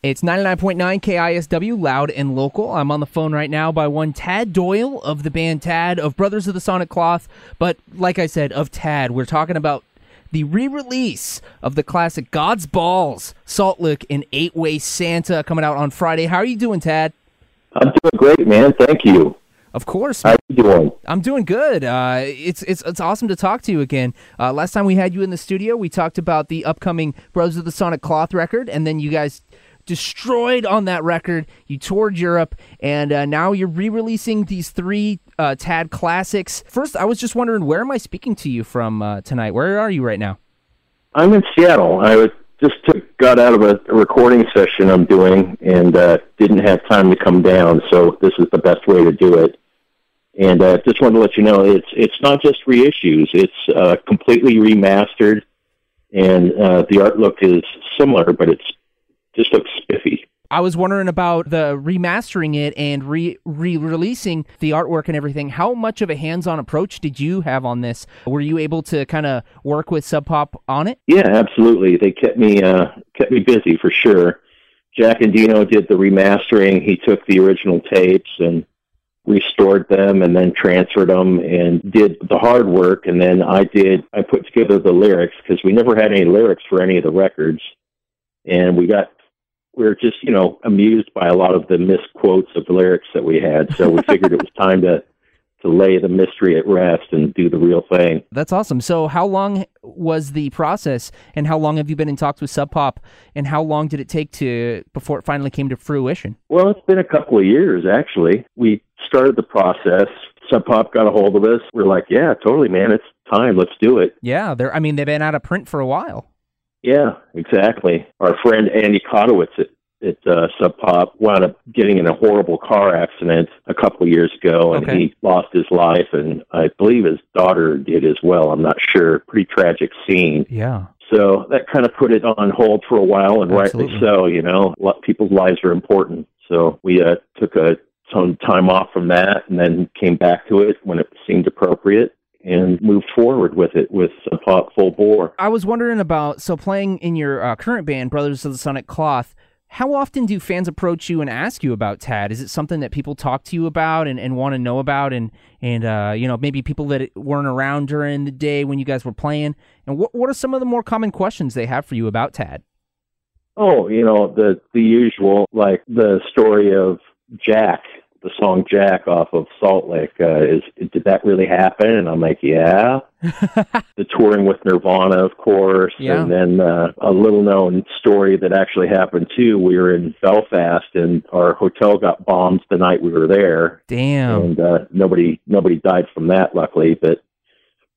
It's 99.9 KISW, loud and local. I'm on the phone right now by one Tad Doyle of the band Tad, of Brothers of the Sonic Cloth. But like I said, of Tad, we're talking about the re-release of the classic God's Balls, Salt Lick, and Eight Way Santa coming out on Friday. How are you doing, Tad? I'm doing great, man. Thank you. Of course. How you doing? I'm doing good. Uh, it's it's it's awesome to talk to you again. Uh, last time we had you in the studio, we talked about the upcoming Brothers of the Sonic Cloth record, and then you guys destroyed on that record. You toured Europe, and uh, now you're re-releasing these three uh, Tad classics. First, I was just wondering, where am I speaking to you from uh, tonight? Where are you right now? I'm in Seattle. I was just took, got out of a, recording session I'm doing and uh, didn't have time to come down, so this is the best way to do it. And uh, just wanted to let you know it's it's not just reissues; it's uh, completely remastered, and uh, the art look is similar, but it's just looks spiffy. I was wondering about the remastering it and re releasing the artwork and everything. How much of a hands on approach did you have on this? Were you able to kind of work with Sub Pop on it? Yeah, absolutely. They kept me uh, kept me busy for sure. Jack Endino did the remastering. He took the original tapes and restored them and then transferred them and did the hard work. And then I did, I put together the lyrics because we never had any lyrics for any of the records. And we got, we were just, you know, amused by a lot of the misquotes of the lyrics that we had. So we figured it was time to, to lay the mystery at rest and do the real thing. That's awesome. So, how long was the process, and how long have you been in talks with Sub Pop, and how long did it take to before it finally came to fruition? Well, it's been a couple of years actually. We started the process. Sub Pop got a hold of us. We're like, yeah, totally, man. It's time. Let's do it. Yeah, they're. I mean, they've been out of print for a while. Yeah, exactly. Our friend Andy Kotowicz at, at uh, Sub Pop wound up getting in a horrible car accident a couple of years ago, and Okay. he lost his life, and I believe his daughter did as well. I'm not sure. Pretty tragic scene. Yeah. So that kind of put it on hold for a while, and rightly so. You know, people's lives are important. So we uh, took a some time off from that, and then came back to it when it seemed appropriate, and moved forward with it with Sub Pop full bore. I was wondering about so playing in your uh, current band, Brothers of the Sonic Cloth. How often do fans approach you and ask you about Tad? Is it something that people talk to you about and, and want to know about, and and uh, you know maybe people that weren't around during the day when you guys were playing? And what what are some of the more common questions they have for you about Tad? Oh, you know the the usual, like the story of Jack, the song Jack off of Salt Lick. Uh, is did that really happen? And I'm like, yeah. the touring with Nirvana, of course, Yeah. and then uh, a little known story that actually happened too. We were in Belfast, and our hotel got bombed the night we were there, Damn. and uh, nobody nobody died from that, luckily. But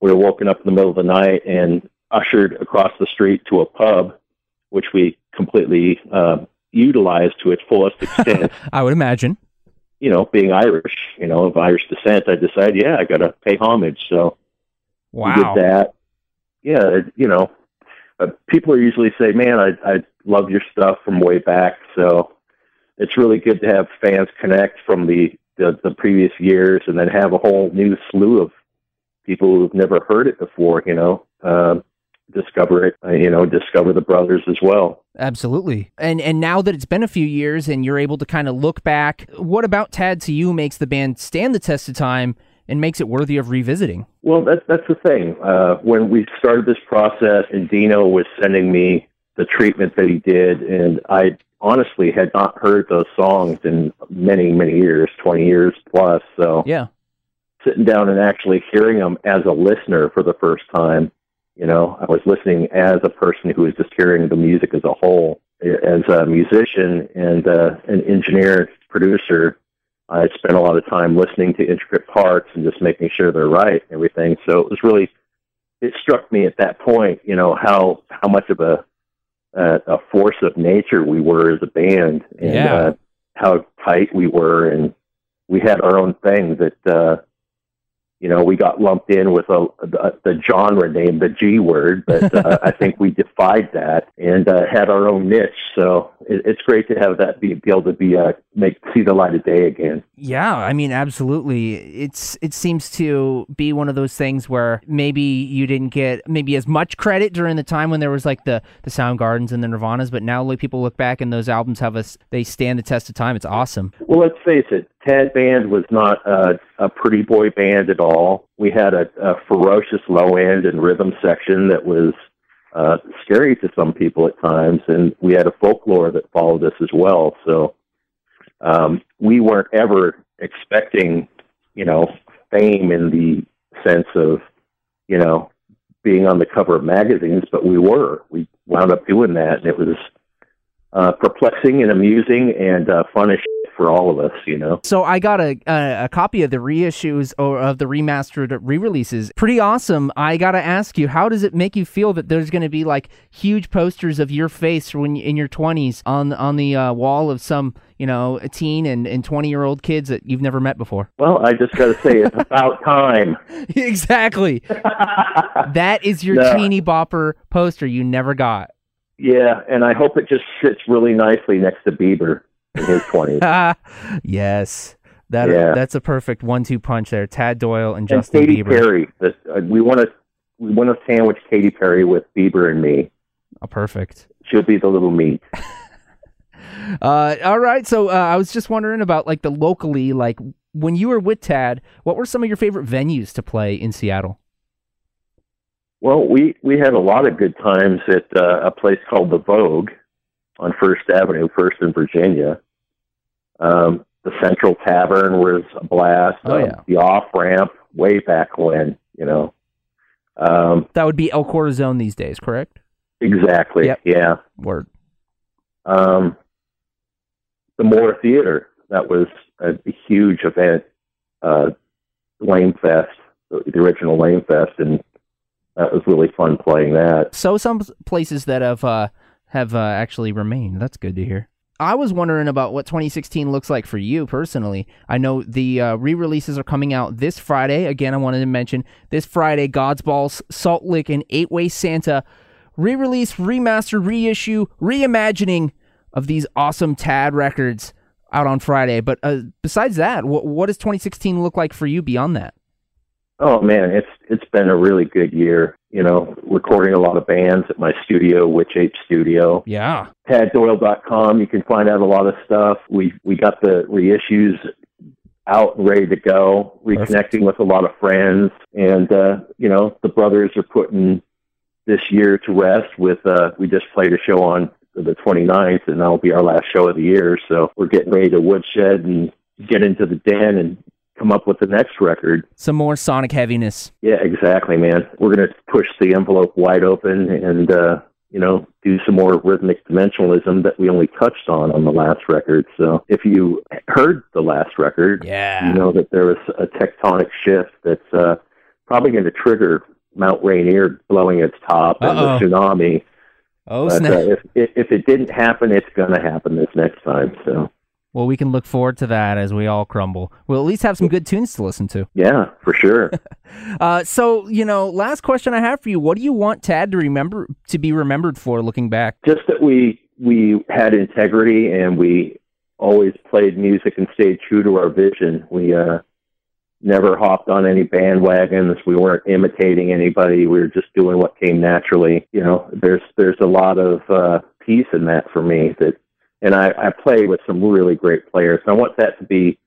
we were woken up in the middle of the night and ushered across the street to a pub, which we completely uh, utilized to its fullest extent. I would imagine. You know, being Irish, you know, of Irish descent, I decided, yeah, I got to pay homage. So we Wow. did that. Yeah, it, you know, uh, people usually say, "Man, I I love your stuff from way back." So it's really good to have fans connect from the the, the previous years, and then have a whole new slew of people who've never heard it before. You know, um, discover it. Uh, you know, discover the brothers as well. Absolutely. And and now that it's been a few years and you're able to kind of look back, what about Tad to you makes the band stand the test of time and makes it worthy of revisiting? Well, that's that's the thing. Uh, when we started this process, and Dino was sending me the treatment that he did, and I honestly had not heard those songs in many, many years, twenty years plus. So Yeah. sitting down and actually hearing them as a listener for the first time, you know, I was listening as a person who was just hearing the music as a whole. As a musician and uh, an engineer, producer, I spent a lot of time listening to intricate parts and just making sure they're right and everything. So it was really, it struck me at that point, you know, how how much of a uh, a force of nature we were as a band, and Yeah. uh, how tight we were, and we had our own thing that uh, you know we got lumped in with a the, the genre name, the G word, but uh, I think we defied that and uh, had our own niche. So it, it's great to have that be, be able to be uh, make see the light of day again. Yeah, I mean, absolutely. It's it seems to be one of those things where maybe you didn't get maybe as much credit during the time when there was like the the Soundgardens and the Nirvanas, but now like people look back and those albums have us they stand the test of time. It's awesome. Well, let's face it, Tad Band was not a, a pretty boy band at all. We had a, a ferocious low end and rhythm section that was uh, scary to some people at times, and we had a folklore that followed us as well. So um, we weren't ever expecting, you know, fame in the sense of, you know, being on the cover of magazines, but we were. We wound up doing that, and it was uh, perplexing and amusing and uh, fun as for all of us, you know. So I got a, a a copy of the reissues or of the remastered re-releases. Pretty awesome. I got to ask you, how does it make you feel that there's going to be like huge posters of your face when in your 20s on on the uh, wall of some, you know, teen and and 20-year-old kids that you've never met before? Well, I just got to say, it's about time. exactly. That is your No. teeny bopper poster you never got. Yeah, and I hope it just sits really nicely next to Bieber in his 20s. Ah, yes. That Yeah. that's a perfect one-two punch there. Tad Doyle and and Justin Katy Bieber. Perry. This, uh, we want to we want to sandwich Katy Perry with Bieber and me. Oh, perfect. She'll be the little meat. Uh, all right. So uh, I was just wondering about like the locally, like when you were with Tad, what were some of your favorite venues to play in Seattle? Well, we we had a lot of good times at uh, a place called the Vogue on First Avenue, First in Virginia. Um, the Central Tavern was a blast. Oh, Um, yeah. The off ramp, way back when, you know. Um, That would be El Corazon these days, correct? exactly. Yep. Yeah. Word. Um, the Moore Theater, that was a, huge event. Uh, Lame Fest, the, the original Lame Fest, and that was really fun playing that. So some places that have uh, have uh, actually remained. That's good to hear. I was wondering about what 2016 looks like for you personally. I know the uh, re-releases are coming out this Friday. Again, I wanted to mention this Friday, God's Balls, Salt Lick, and Eight Way Santa re-release, remaster, reissue, reimagining of these awesome Tad records out on Friday. But uh, besides that, what, what does 2016 look like for you beyond that? Oh man, it's it's been a really good year. You know, recording a lot of bands at my studio, Witch Ape Studio. Yeah. TadDoyle.com, you can find out a lot of stuff. We we got the reissues out and ready to go, reconnecting with a lot of friends, and uh, you know the brothers are putting this year to rest. With uh, we just played a show on the 29th, and that'll be our last show of the year. So we're getting ready to woodshed and get into the den and come up with the next record. Some more sonic heaviness. Yeah, exactly, man. We're going to push the envelope wide open and, uh, you know, do some more rhythmic dimensionalism that we only touched on on the last record. So if you heard the last record, Yeah. you know that there was a tectonic shift that's uh, probably going to trigger Mount Rainier blowing its top and Uh-oh. the tsunami. Oh, But snap. uh, if, if if it didn't happen, it's going to happen this next time. So Well, we can look forward to that as we all crumble. We'll at least have some good tunes to listen to. yeah, for sure. Uh, so, you know, last question I have for you: What do you want Tad to remember to be remembered for, looking back? just that we we had integrity and we always played music and stayed true to our vision. We uh, never hopped on any bandwagons. We weren't imitating anybody. We were just doing what came naturally. You know, there's there's a lot of uh, peace in that for me. That, and I, I play with some really great players. And I want that to be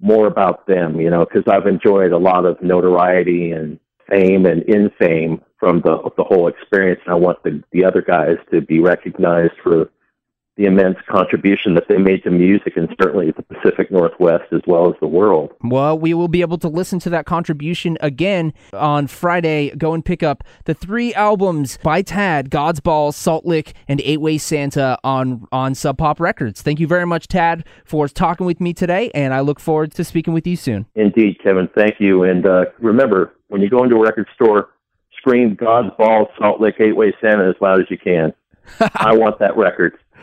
more about them. You know, because I've enjoyed a lot of notoriety and fame and infame from the the whole experience. And I want the the other guys to be recognized for the immense contribution that they made to music and certainly the Pacific Northwest as well as the world. Well, we will be able to listen to that contribution again on Friday. Go and pick up the three albums by Tad: God's Balls, Salt Lick, and Eight Way Santa on on Sub Pop Records. Thank you very much, Tad, for talking with me today, and I look forward to speaking with you soon. Indeed, Kevin, thank you. And uh, remember, when you go into a record store, scream God's balls, Salt Lick Eight Way Santa as loud as you can. I want that record.